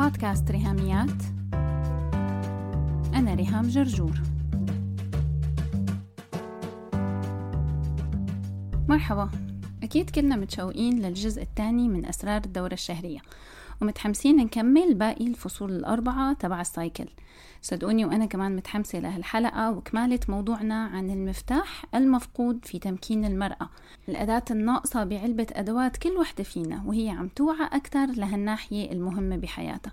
بودكاست ريهاميات. أنا ريهام جرجور. مرحبا. أكيد كلنا متشوقين للجزء الثاني من أسرار الدورة الشهرية ومتحمسين نكمل باقي الفصول الأربعة تبع السايكل. صدقوني وأنا كمان متحمسة لهالحلقة وكمالة موضوعنا عن المفتاح المفقود في تمكين المرأة. الأداة الناقصة بعلبة أدوات كل وحدة فينا وهي عم توعى أكثر لهالناحية المهمة بحياتها.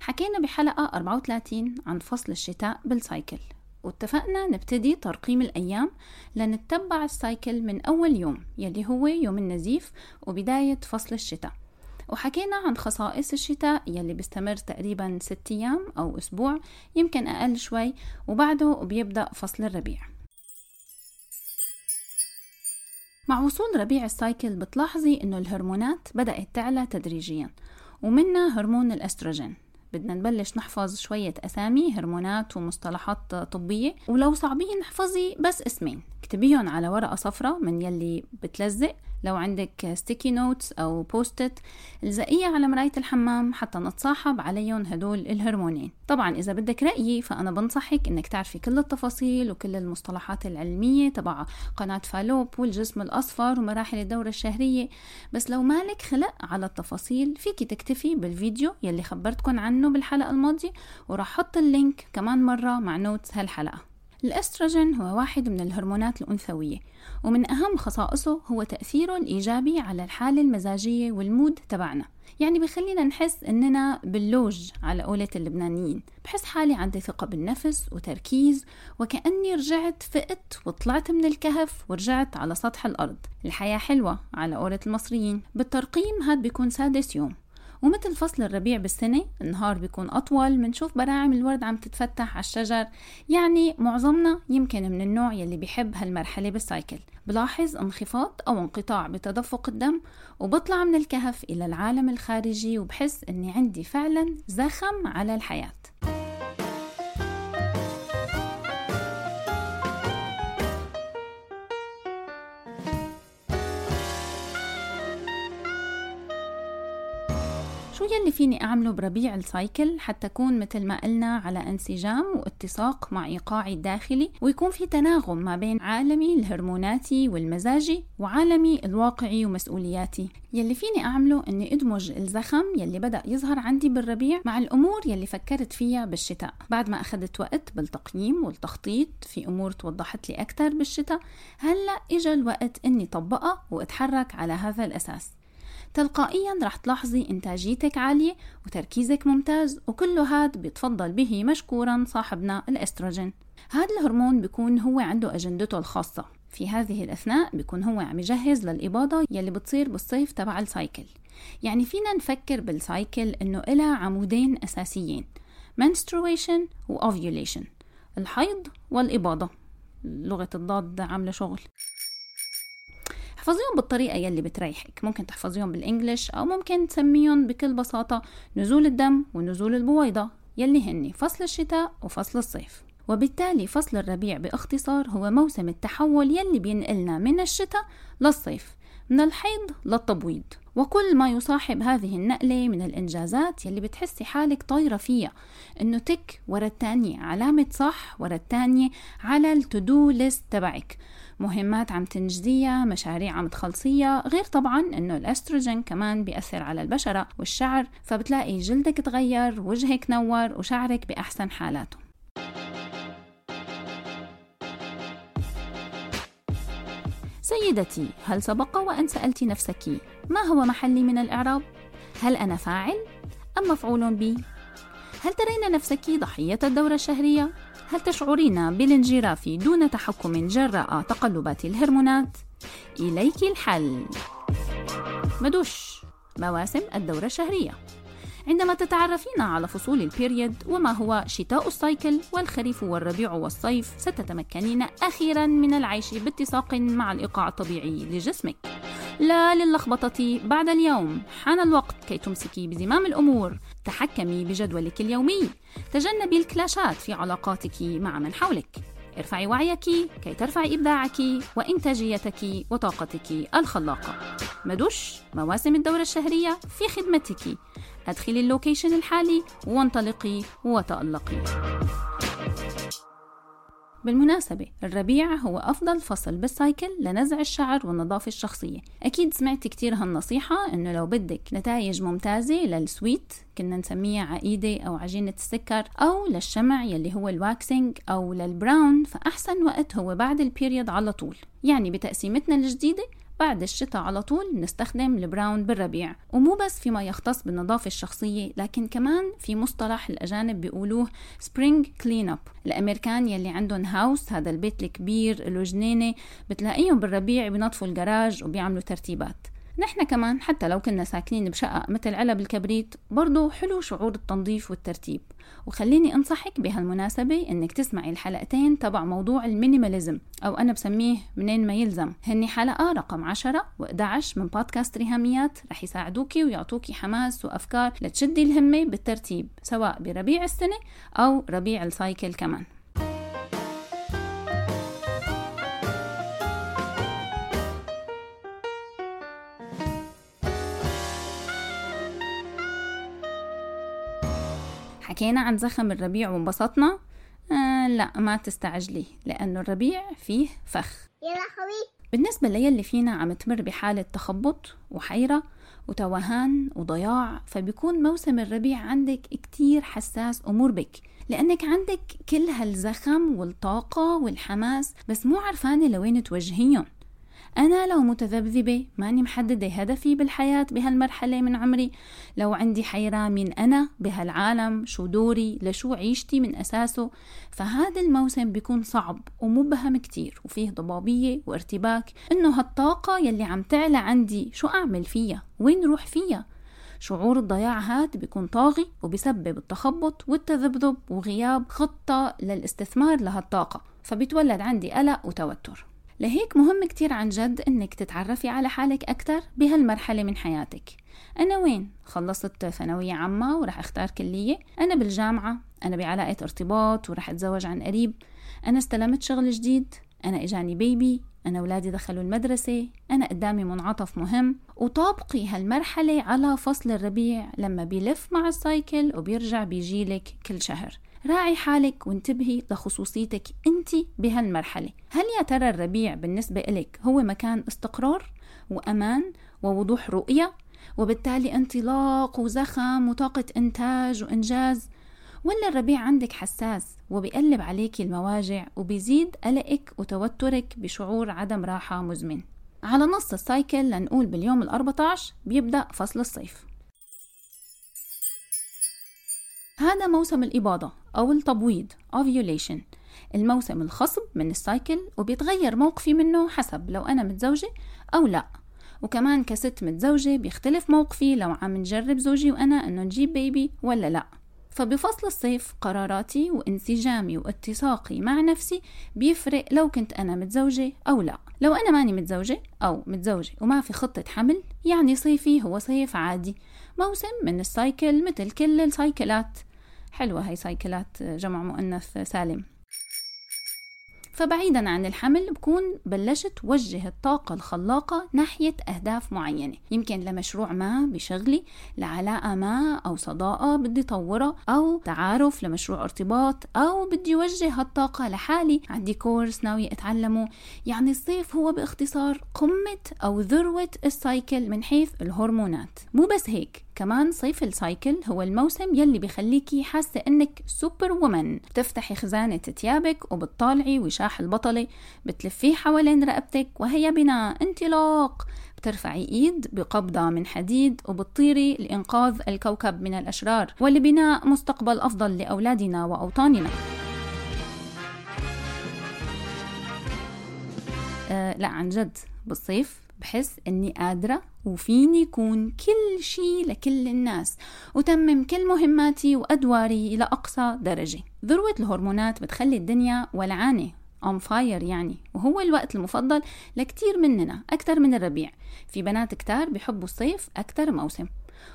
حكينا بحلقة 34 عن فصل الشتاء بال cycle. واتفقنا نبتدي ترقيم الأيام لنتبع ال cycle من أول يوم يلي هو يوم النزيف وبداية فصل الشتاء. وحكينا عن خصائص الشتاء يلي بيستمر تقريبا ست أيام أو أسبوع يمكن أقل شوي وبعده بيبدأ فصل الربيع. مع وصول ربيع ال cycle بتلاحظي إنه الهرمونات بدأت تعلى تدريجيا ومنها هرمون الأستروجين. بدنا نبلش نحفظ شوية أسامي هرمونات ومصطلحات طبية. ولو صعبين احفظي بس اسمين اكتبيهم على ورقة صفرة من يلي بتلزق. لو عندك sticky notes أو Post-it الزقية على مراية الحمام حتى نتصاحب عليهم هدول الهرمونين. طبعا إذا بدك رأيي فأنا بنصحك إنك تعرفي كل التفاصيل وكل المصطلحات العلمية تبع قناة فالوب والجسم الأصفر ومراحل الدورة الشهرية. بس لو مالك خلق على التفاصيل فيكي تكتفي بالفيديو يلي خبرتكن عنه بالحلقة الماضية وراح حط ال link كمان مرة مع notes هالحلقة. الأستروجين هو واحد من الهرمونات الأنثوية ومن أهم خصائصه هو تأثيره الإيجابي على الحالة المزاجية وال mood تبعنا. يعني بخلينا نحس إننا بال loge على قولة اللبنانيين. بحس حالي عندي ثقة بالنفس وتركيز وكأني رجعت فقت وطلعت من الكهف ورجعت على سطح الأرض. الحياة حلوة على قولة المصريين. بالترقيم هاد بيكون سادس يوم. ومثل فصل الربيع بالسنة النهار بيكون أطول منشوف براعم الورد عم تتفتح على الشجر. يعني معظمنا يمكن من النوع يلي بيحب هالمرحلة بالسايكل بلاحظ انخفاض أو انقطاع بتدفق الدم وبطلع من الكهف إلى العالم الخارجي وبحس أني عندي فعلا زخم على الحياة. فيني أعمله بربيع السايكل حتى أكون مثل ما قلنا على انسجام واتساق مع إيقاعي الداخلي ويكون في تناغم ما بين عالمي الهرموناتي والمزاجي وعالمي الواقعي ومسؤولياتي. يلي فيني أعمله أني أدمج الزخم يلي بدأ يظهر عندي بالربيع مع الأمور يلي فكرت فيها بالشتاء. بعد ما أخذت وقت بالتقييم والتخطيط في أمور توضحت لي أكثر بالشتاء هلأ إجا الوقت أني طبقها وأتحرك على هذا الأساس. تلقائيا رح تلاحظي إنتاجيتك عالية وتركيزك ممتاز وكل هاد بيتفضل به مشكورا صاحبنا الأستروجين. هذا الهرمون بيكون هو عنده أجندته الخاصة. في هذه الأثناء بيكون هو عم يجهز للإباضة يلي بتصير بالصيف تبع ال cycle. يعني فينا نفكر بال cycle إنه إلها عمودين أساسيين menstruation و ovulation الحيض والإباضة. لغة الضاد عاملة شغل. احفظيهم بالطريقة يلي بتريحك. ممكن تحفظيهم بالإنجليش أو ممكن تسميهم بكل بساطة نزول الدم ونزول البويضة يلي هن فصل الشتاء وفصل الصيف. وبالتالي فصل الربيع باختصار هو موسم التحول يلي بينقلنا من الشتاء للصيف من الحيض للتبويض. وكل ما يصاحب هذه النقلة من الإنجازات يلي بتحسي حالك طايرة فيها إنه تك ورا التانية علامة صح ورا التانية على التودو ليست تبعك. مهمات عم تنجزيها مشاريع عم تخلصيها غير طبعا إنه الأستروجين كمان بيأثر على البشرة والشعر فبتلاقي جلدك تغير وجهك نور وشعرك بأحسن حالاته سيدتي هل سبق وأن سألت نفسك ما هو محلي من الإعراب؟ هل أنا فاعل أم مفعول بي؟ هل ترين نفسك ضحية الدورة الشهرية هل تشعرين بالانجراف دون تحكم جراء تقلبات الهرمونات؟ إليك الحل. مدوش مواسم الدورة الشهرية. عندما تتعرفين على فصول ال period وما هو شتاء ال cycle والخريف والربيع والصيف ستتمكنين أخيرا من العيش باتساق مع الإيقاع الطبيعي لجسمك. لا للخبطة بعد اليوم. حان الوقت كي تمسكي بزمام الأمور. تحكمي بجدولك اليومي. تجنبي الكلاشات في علاقاتك مع من حولك. ارفعي وعيك كي ترفعي إبداعك وإنتاجيتك وطاقتك الخلاقة. مدوش مواسم الدورة الشهرية في خدمتك. أدخلي ال location الحالي وانطلقي وتألقي. بالمناسبة الربيع هو أفضل فصل بال cycle لنزع الشعر والنظافة الشخصية. أكيد سمعت كتير هالنصيحة إنه لو بدك نتائج ممتازة لل sweet كنا نسميها عقيدة أو عجينة السكر أو للشمع يلي هو ال waxing أو لل Braun فأحسن وقت هو بعد ال period على طول. يعني بتقسيمتنا الجديدة بعد الشتاء على طول نستخدم ال Braun بالربيع ومو بس فيما يختص بالنظافة الشخصية لكن كمان في مصطلح الأجانب بيقولوه spring clean up الأمريكان يلي عندهم house هذا البيت الكبير له جنينة بتلاقيهم بالربيع بينظفوا الجراج وبيعملوا ترتيبات. نحن كمان حتى لو كنا ساكنين بشقة مثل علب الكبريت برضو حلو شعور التنظيف والترتيب. وخليني أنصحك بهالمناسبة إنك تسمعي الحلقتين تبع موضوع ال minimalism أو أنا بسميه منين ما يلزم. هني حلقة رقم 10 و11 من بودكاست ريهاميات رح يساعدوكي ويعطوكي حماس وأفكار لتشدي الهمة بالترتيب سواء بربيع السنة أو ربيع ال cycle كمان. حكينا عن زخم الربيع وانبسطنا. آه لا ما تستعجلي لأنه الربيع فيه فخ. يا لهوي. بالنسبة ليلي فينا عم تمر بحالة تخبط وحيرة وتوهان وضياع فبيكون موسم الربيع عندك كتير حساس ومربك لأنك عندك كل هالزخم والطاقة والحماس بس مو عرفانة لوين توجهيهم. أنا لو متذبذبة ماني محددة هدفي بالحياة بهالمرحلة من عمري. لو عندي حيرة من أنا بهالعالم شو دوري؟ لشو عيشتي من أساسه؟ فهذا الموسم بيكون صعب ومبهم كتير وفيه ضبابية وارتباك إنه هالطاقة يلي عم تعلى عندي شو أعمل فيها؟ وين روح فيها؟ شعور الضياع هاد بيكون طاغي وبيسبب التخبط والتذبذب وغياب خطة للاستثمار لهالطاقة فبيتولد عندي قلق وتوتر. لهيك مهم كتير عن جد إنك تتعرفي على حالك أكتر بهالمرحلة من حياتك. أنا وين؟ خلصت ثانوية عامة ورح أختار كلية. أنا بالجامعة. أنا بعلاقة ارتباط ورح أتزوج عن قريب. أنا استلمت شغل جديد. أنا إجاني بيبي. أنا أولادي دخلوا المدرسة. أنا قدامي منعطف مهم. وطابقي هالمرحلة على فصل الربيع لما بيلف مع السايكل وبيرجع بيجيلك كل شهر. راعي حالك وانتبهي لخصوصيتك انت بهالمرحلة. هل يا ترى الربيع بالنسبة إلك هو مكان استقرار وأمان ووضوح رؤية؟ وبالتالي انطلاق وزخم وطاقة إنتاج وإنجاز؟ ولا الربيع عندك حساس وبيقلب عليك المواجع وبيزيد قلقك وتوترك بشعور عدم راحة مزمن؟ على نص ال cycle لنقول باليوم ال14 بيبدأ فصل الصيف. هذا موسم الإباضة. أو التبويض ovulation. الموسم الخصب من ال cycle وبيتغير موقفي منه حسب لو أنا متزوجة أو لا. وكمان كست متزوجة بيختلف موقفي لو عم نجرب زوجي وأنا إنه نجيب baby ولا لأ. فبفصل الصيف قراراتي وانسجامي واتساقي مع نفسي بيفرق لو كنت أنا متزوجة أو لا. لو أنا ماني متزوجة أو متزوجة وما في خطة حمل يعني صيفي هو صيف عادي. موسم من ال cycle مثل كل السايكلات. حلوة هاي سايكلات جمع مؤنث سالم. فبعيدا عن الحمل بكون بلشت وجه الطاقة الخلاقة ناحية أهداف معينة. يمكن لمشروع ما بشغلي لعلاقة ما أو صداقة بدي طورها أو تعارف لمشروع ارتباط أو بدي وجه هالطاقة لحالي. عندي course ناوية أتعلمه. يعني الصيف هو باختصار قمة أو ذروة ال cycle من حيث الهرمونات. مو بس هيك. كمان صيف ال cycle هو الموسم يلي بخليكي حاسة إنك superwoman بتفتحي خزانة تيابك وبتطالعي وشاح البطلة بتلفيه حوالين رقبتك وهي بناء. انطلاق بترفعي إيد بقبضة من حديد وبتطيري لإنقاذ الكوكب من الأشرار ولبناء مستقبل أفضل لأولادنا وأوطاننا. أه لا عن جد بالصيف بحس إني قادرة وفيني يكون كل شي لكل الناس وتمم كل مهماتي وأدواري إلى أقصى درجة. ذروة الهرمونات بتخلي الدنيا ولعانة on fire يعني وهو الوقت المفضل لكتير مننا أكتر من الربيع. في بنات كتار بيحبوا الصيف أكتر موسم.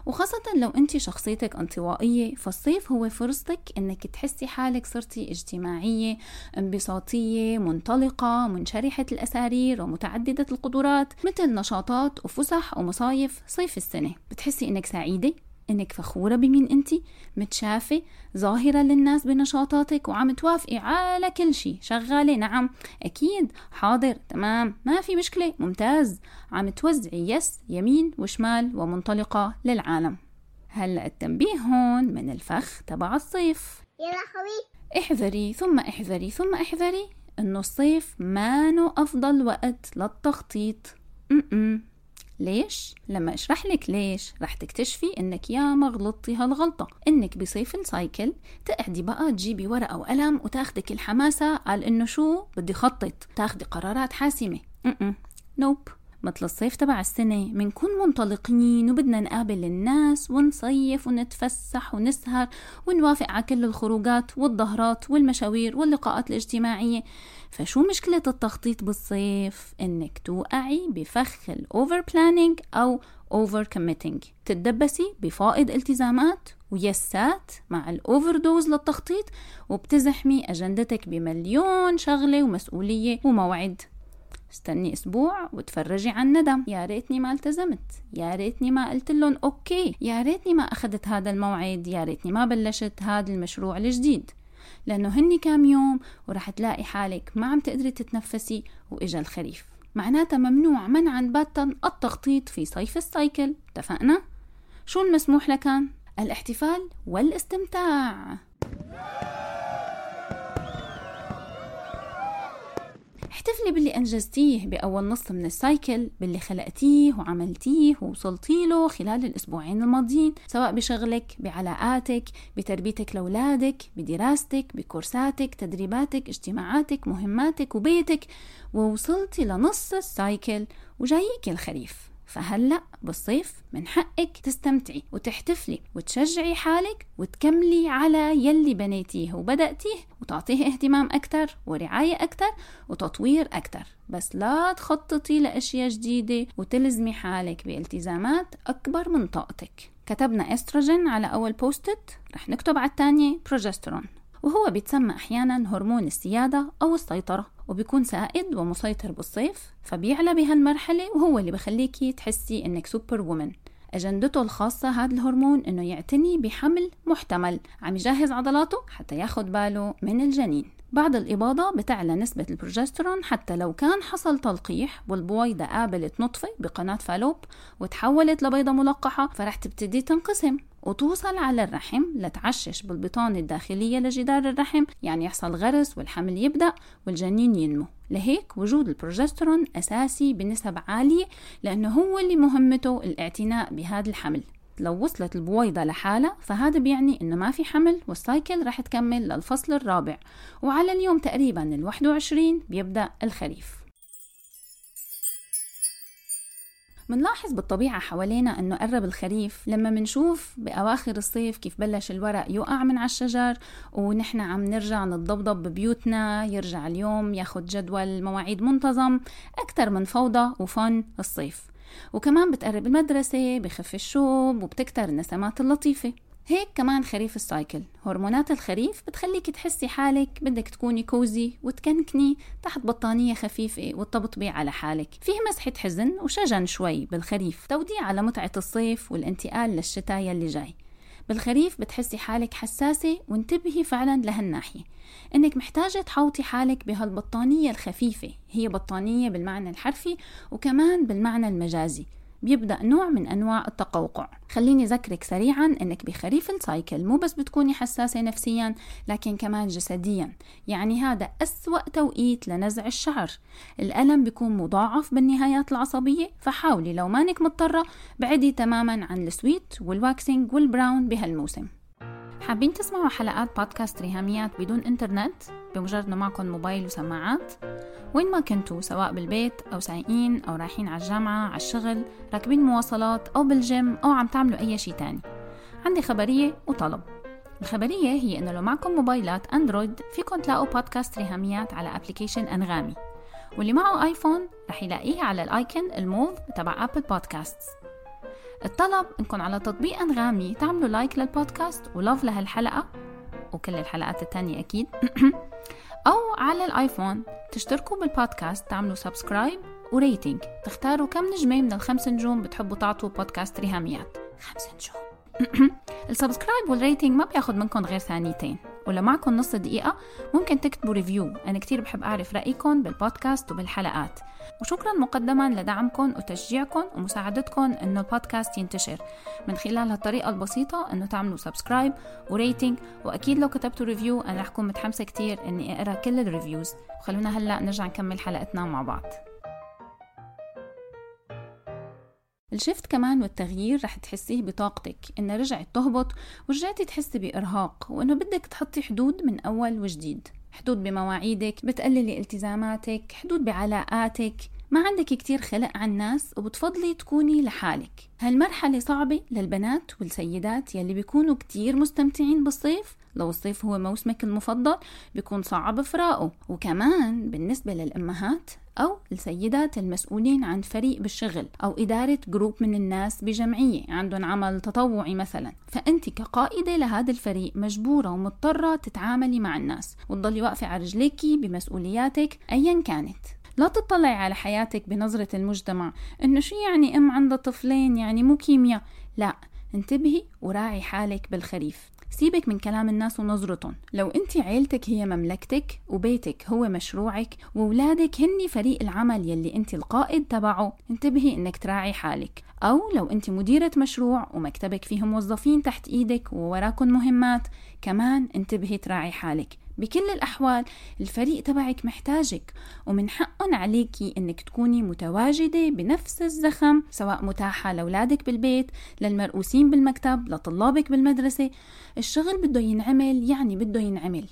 وخاصة لو أنت شخصيتك انطوائية فالصيف هو فرصتك أنك تحسي حالك صرتي اجتماعية انبساطية منطلقة منشرحة الأسارير ومتعددة القدرات مثل نشاطات وفسح ومصايف صيف السنة. بتحسي أنك سعيدة؟ إنك فخورة بمين انتي متشافة ظاهرة للناس بنشاطاتك وعم توافقي على كل شي شغالة نعم. أكيد. حاضر. تمام. ما في مشكلة. ممتاز. عم توزعي yes يمين وشمال ومنطلقة للعالم. هلأ التنبيه هون من الفخ تبع الصيف. يلا خوي. احذري. ثم احذري. ثم احذري. إنه الصيف مانو أفضل وقت للتخطيط. م-م. ليش؟ لما أشرح لك ليش رح تكتشفي إنك ياما غلطتي هالغلطة إنك بصيف ال cycle تقعدي بقى تجيبي ورقة وقلم وتاخدك الحماسة على إنه شو بدي خطط تاخدي قرارات حاسمة. nope مثل الصيف تبع السنة. منكون منطلقين وبدنا نقابل الناس ونصيف ونتفسح ونسهر ونوافق على كل الخروجات والظهرات والمشاوير واللقاءات الاجتماعية. فشو مشكلة التخطيط بالصيف؟ إنك توقعي بفخ ال over planning أو over committing تتدبسي بفائض التزامات و yes ات مع ال overdose للتخطيط وبتزحمي أجندتك بمليون شغلة ومسؤولية وموعد. استني أسبوع وتفرجي عن ندم يا ريتني ما التزمت. يا ريتني ما قلت لهم okay. يا ريتني ما أخذت هذا الموعد. يا ريتني ما بلشت هذا المشروع الجديد. لأنه هني كام يوم ورح تلاقي حالك ما عم تقدري تتنفسي وإجا الخريف. معناتها ممنوع منعا باتا التخطيط في صيف ال cycle. اتفقنا؟ شو المسموح لكان؟ الاحتفال والاستمتاع. احتفلي باللي أنجزتيه بأول نص من ال cycle باللي خلقتيه وعملتيه ووصلتي له خلال الأسبوعين الماضيين سواء بشغلك بعلاقاتك بتربيتك لأولادك بدراستك بكورساتك تدريباتك اجتماعاتك مهماتك وبيتك ووصلتي لنص ال cycle وجايك الخريف. فهلأ بالصيف من حقك تستمتعي وتحتفلي وتشجعي حالك وتكملي على يلي بنيتيه وبدأتيه وتعطيه اهتمام أكتر ورعاية أكتر وتطوير أكتر. بس لا تخططي لأشياء جديدة وتلزمي حالك بالتزامات أكبر من طاقتك. كتبنا استروجين على أول post-it رح نكتب على الثانية بروجسترون وهو بيتسمى أحيانا هرمون السيادة أو السيطرة وبيكون سائد ومسيطر بالصيف فبيعلى بهالمرحلة وهو اللي بخليكي تحسي إنك superwoman. أجندته الخاصة هذا الهرمون إنه يعتني بحمل محتمل عم يجهز عضلاته حتى ياخد باله من الجنين. بعد الإباضة بتعلى نسبة البروجسترون حتى لو كان حصل تلقيح والبويضة قابلت نطفة بقناة فالوب وتحولت لبيضة ملقحة فرح تبتدي تنقسم. وتوصل على الرحم لتعشش بالبطانة الداخلية لجدار الرحم يعني يحصل غرس والحمل يبدأ والجنين ينمو. لهيك وجود البروجسترون أساسي بنسب عالية لأنه هو اللي مهمته الاعتناء بهذا الحمل. لو وصلت البويضة لحالها فهذا بيعني إنه ما في حمل والسايكل رح تكمل للفصل الرابع. وعلى اليوم تقريبا ال 21 بيبدأ الخريف. منلاحظ بالطبيعة حوالينا أنه قرب الخريف. لما منشوف بأواخر الصيف كيف بلش الورق يقع من على الشجر ونحن عم نرجع نتضبضب ببيوتنا يرجع اليوم ياخد جدول مواعيد منتظم أكثر من فوضى و fun الصيف. وكمان بتقرب المدرسة بخف الشوب وبتكتر النسمات اللطيفة. هيك كمان خريف ال cycle. هرمونات الخريف بتخليك تحسي حالك بدك تكوني cozy وتكنكني تحت بطانية خفيفة وتطبطبي على حالك. فيه مسحة حزن وشجن شوي بالخريف توديع على متعة الصيف والانتقال للشتاء يلي جاي. بالخريف بتحسي حالك حساسة وانتبهي فعلا لهالناحية. إنك محتاجة تحوطي حالك بهالبطانية الخفيفة هي بطانية بالمعنى الحرفي وكمان بالمعنى المجازي. بيبدأ نوع من أنواع التقوقع. خليني أذكرك سريعا أنك بخريف ال cycle مو بس بتكوني حساسة نفسيا لكن كمان جسديا. يعني هذا أسوأ توقيت لنزع الشعر. الألم بيكون مضاعف بالنهايات العصبية فحاولي لو مانك مضطرة بعدي تماما عن ال sweet وال waxing وال Braun بهالموسم. حابين تسمعوا حلقات بودكاست ريهاميات بدون إنترنت؟ بمجرد إنه معكم موبايل وسماعات. وين ما كنتوا سواء بالبيت أو سايقين أو رايحين على الجامعة على الشغل راكبين مواصلات أو بالجيم أو عم تعملوا أي شيء تاني. عندي خبرية وطلب. الخبرية هي إنه لو معكم موبايلات أندرويد فيكم تلاقوا بودكاست ريهاميات على application أنغامي. واللي معه آيفون رح يلاقيه على ال icon الموف تبع Apple Podcasts الطلب إنكم على تطبيق أنغامي تعملوا like للبودكاست و love لهالحلقة. وكل الحلقات التانية أكيد. أو على الآيفون. تشتركوا بالبودكاست تعملوا subscribe و rating تختاروا كم نجمة من الخمس نجوم بتحبوا تعطوا بودكاست ريهاميات. خمس نجوم. ال subscribe وال rating ما بياخد منكم غير ثانيتين. ولو معكم نص دقيقة ممكن تكتبوا review أنا كتير بحب أعرف رأيكم بالبودكاست وبالحلقات. وشكرا مقدما لدعمكم وتشجيعكم ومساعدتكم إنه البودكاست ينتشر. من خلال هالطريقة البسيطة إنه تعملوا subscribe و rating وأكيد لو كتبتوا review أنا رح اكون متحمسة كتير إني أقرأ كل ال reviews وخلونا هلأ نرجع نكمل حلقتنا مع بعض. ال shift كمان والتغيير رح تحسيه بطاقتك إنها رجعت تهبط ورجعتي تحسي بإرهاق وإنه بدك تحطي حدود من أول وجديد. حدود بمواعيدك بتقللي التزاماتك حدود بعلاقاتك. ما عندك كتير خلق على الناس وبتفضلي تكوني لحالك. هالمرحلة صعبة للبنات والسيدات يلي بيكونوا كتير مستمتعين بالصيف لو الصيف هو موسمك المفضل بيكون صعب فراقه. وكمان بالنسبة للأمهات أو السيدات المسؤولين عن فريق بالشغل أو إدارة جروب من الناس بجمعية عندهم عمل تطوعي مثلا. فأنت كقائدة لهذا الفريق مجبورة ومضطرة تتعاملي مع الناس وتضلي واقفة على رجليكي بمسؤولياتك أيا كانت. لا تطلعي على حياتك بنظرة المجتمع إنه شو يعني أم عندها طفلين يعني مو كيمياء. لا انتبهي وراعي حالك بالخريف. سيبك من كلام الناس ونظرتهم. لو انت عيلتك هي مملكتك وبيتك هو مشروعك وولادك هني فريق العمل يلي انت القائد تبعه انتبهي انك تراعي حالك. أو لو انت مديرة مشروع ومكتبك فيه موظفين تحت إيدك ووراكم مهمات كمان انتبهي تراعي حالك. بكل الأحوال الفريق تبعك محتاجك ومن حقهم عليكي إنك تكوني متواجدة بنفس الزخم سواء متاحة لأولادك بالبيت للمرؤوسين بالمكتب لطلابك بالمدرسة. الشغل بده ينعمل يعني بده ينعمل.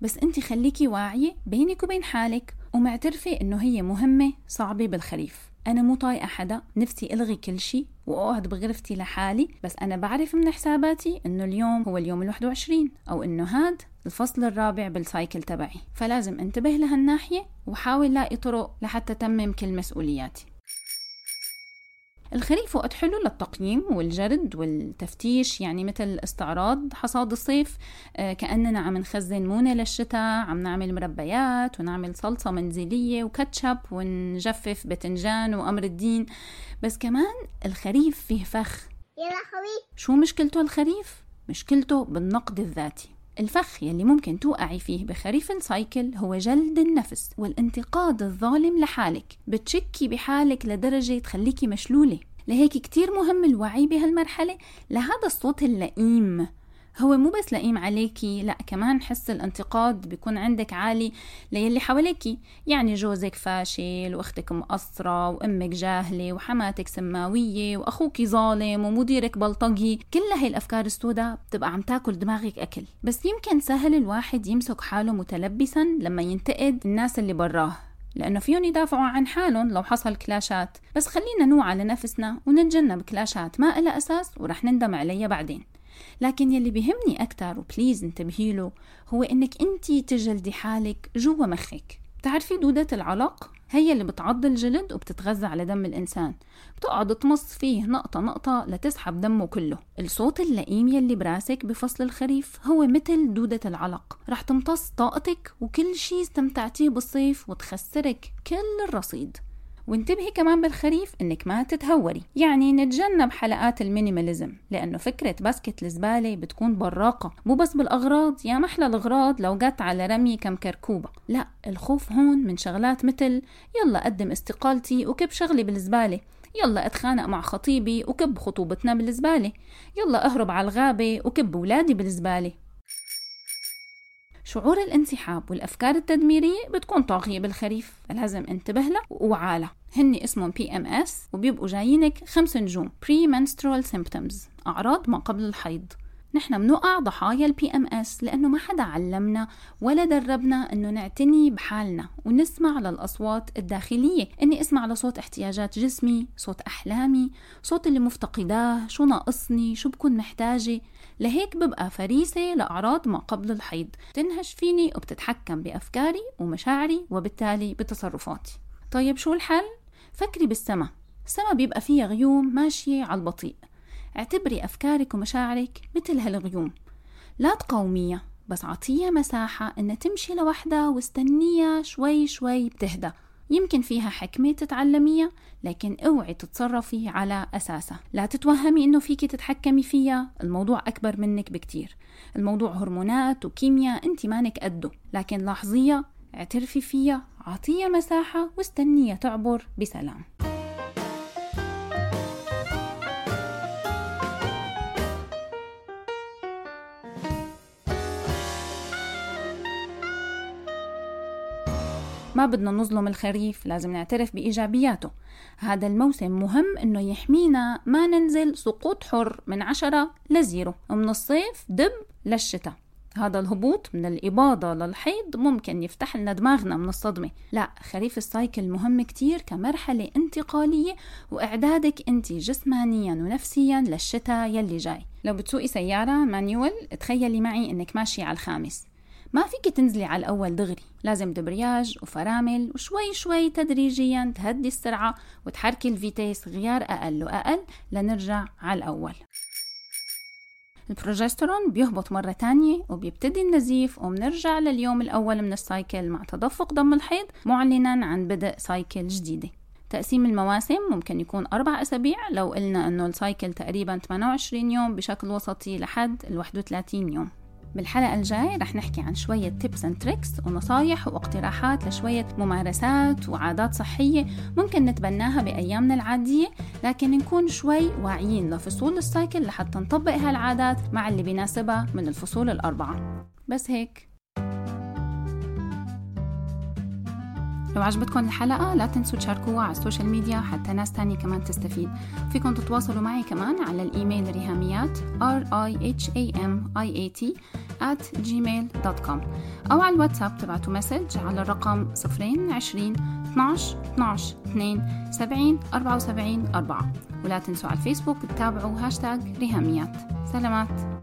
بس انت خليكي واعية بينك وبين حالك ومعترفة إنه هي مهمة صعبة بالخريف. أنا مو طايقة حدا نفسي ألغي كل شيء وأقعد بغرفتي لحالي بس أنا بعرف من حساباتي إنه اليوم هو اليوم الواحد وعشرين أو إنه هاد الفصل الرابع بالسايكل تبعي. فلازم انتبه لهالناحية وحاول لاقي طرق لحتى تمم كل مسؤولياتي. الخريف وقت حلو للتقييم والجرد والتفتيش يعني مثل استعراض حصاد الصيف آه، كأننا عم نخزن مونة للشتاء عم نعمل مربيات ونعمل صلصة منزلية وكاتشب ونجفف بتنجان وأمر الدين. بس كمان الخريف فيه فخ. يا لهوي شو مشكلته الخريف؟ مشكلته بالنقد الذاتي. الفخ يلي ممكن توقعي فيه بخريف السايكل هو جلد النفس والانتقاد الظالم لحالك. بتشكي بحالك لدرجة تخليكي مشلولة. لهيك كتير مهم الوعي بهالمرحلة. لهذا الصوت اللئيم. هو مو بس لئيم عليكي لأ كمان حس الانتقاد بيكون عندك عالي ليلي حواليكي يعني جوزك فاشل وأختك مقصرة وأمك جاهلة وحماتك سماوية واخوك ظالم ومديرك بلطجي. كل هاي الأفكار السوداء بتبقى عم تاكل دماغك أكل. بس يمكن سهل الواحد يمسك حاله متلبسا لما ينتقد الناس اللي براه لأنه فيهم يدافعوا عن حالهم لو حصل كلاشات. بس خلينا نوعى لنفسنا ونتجنب كلاشات ما إلها أساس ورح نندم عليها بعدين. لكن يلي بيهمني أكتر وبليز انتبهي له هو إنك أنتي تجلدي حالك جوا مخك. بتعرفي دودة العلق هي اللي بتعض الجلد وبتتغذى على دم الإنسان. بتقعد تمص فيه نقطة نقطة لتسحب دمه كله. الصوت اللئيم يلي براسك بفصل الخريف هو مثل دودة العلق. رح تمتص طاقتك وكل شي استمتعتيه بالصيف وتخسرك كل الرصيد. وانتبهي كمان بالخريف إنك ما تتهوري. يعني نتجنب حلقات ال minimalism لأنه فكرة basket الزبالة بتكون براقة. مو بس بالأغراض يا محلى الأغراض لو جت على رمي كم كركوبة. لا الخوف هون من شغلات مثل يلا قدم استقالتي وكب شغلي بالزبالة. يلا أتخانق مع خطيبي وكب خطوبتنا بالزبالة. يلا أهرب على الغابة وكب ولادي بالزبالة. شعور الانسحاب والأفكار التدميرية بتكون طاغية بالخريف. فلازم انتبه لها ووعى لها هن اسمهم PMS وبيبقوا جايينك خمس نجوم premenstrual symptoms أعراض ما قبل الحيض. نحن بنقع ضحايا ال PMS لأنه ما حدا علمنا ولا دربنا إنه نعتني بحالنا ونسمع للأصوات الداخلية. إني أسمع لصوت احتياجات جسمي صوت أحلامي صوت اللي مفتقداه شو ناقصني شو بكون محتاجة. لهيك ببقى فريسة لأعراض ما قبل الحيض. تنهش فيني وبتتحكم بأفكاري ومشاعري وبالتالي بتصرفاتي. طيب شو الحل؟ فكري بالسما. السما بيبقى فيها غيوم ماشية على البطيء. اعتبري أفكارك ومشاعرك مثل هالغيوم. لا تقاوميها بس عطيها مساحة إنها تمشي لوحدها واستنيها شوي شوي بتهدى. يمكن فيها حكمة تتعلميها لكن أوعي تتصرفي على أساسها. لا تتوهمي إنه فيكي تتحكمي فيها. الموضوع أكبر منك بكتير. الموضوع هرمونات وكيمياء أنت مانك قده. لكن لاحظيها اعترفي فيها عطيها مساحة واستنيها تعبر بسلام. ما بدنا نظلم الخريف لازم نعترف بإيجابياته. هذا الموسم مهم إنه يحمينا ما ننزل سقوط حر من عشرة لزيرو ومن الصيف دب للشتاء. هذا الهبوط من الإباضة للحيض ممكن يفتح لنا دماغنا من الصدمة. لا خريف ال cycle مهم كتير كمرحلة انتقالية وإعدادك أنت جسمانيا ونفسيا للشتاء يلي جاي. لو بتسوقي سيارة manual تخيلي معي أنك ماشية على الخامس. ما فيك تنزلي على الأول دغري لازم débrayage وفرامل وشوي شوي تدريجيا تهدي السرعة وتحركي ال vitesse غيار أقل وأقل لنرجع على الأول. البروجسترون بيهبط مرة تانية وبيبتدي النزيف وبنرجع لليوم الأول من ال cycle مع تدفق دم الحيض معلنا عن بدء cycle جديدة. تقسيم المواسم ممكن يكون أربع أسابيع لو قلنا أنه ال cycle تقريبا 28 يوم بشكل وسطي لحد ال 31 يوم. بالحلقة الجاي رح نحكي عن شوية tips and tricks ونصايح واقتراحات لشوية ممارسات وعادات صحية ممكن نتبناها بأيامنا العادية لكن نكون شوي واعيين لفصول ال cycle لحتى نطبق هالعادات مع اللي بيناسبها من الفصول الأربعة. بس هيك. لو عجبتكم الحلقة لا تنسوا تشاركوها على ال social media حتى ناس تانية كمان تستفيد. فيكم تتواصلوا معي كمان على الإيميل ريهاميات r i h a m i a t at gmail.com أو على الواتساب تبعتوا message على الرقم 020 12 12 2 70 74 4 ولا تنسوا على الفيسبوك تتابعوا هاشتاج ريهاميات. سلامات.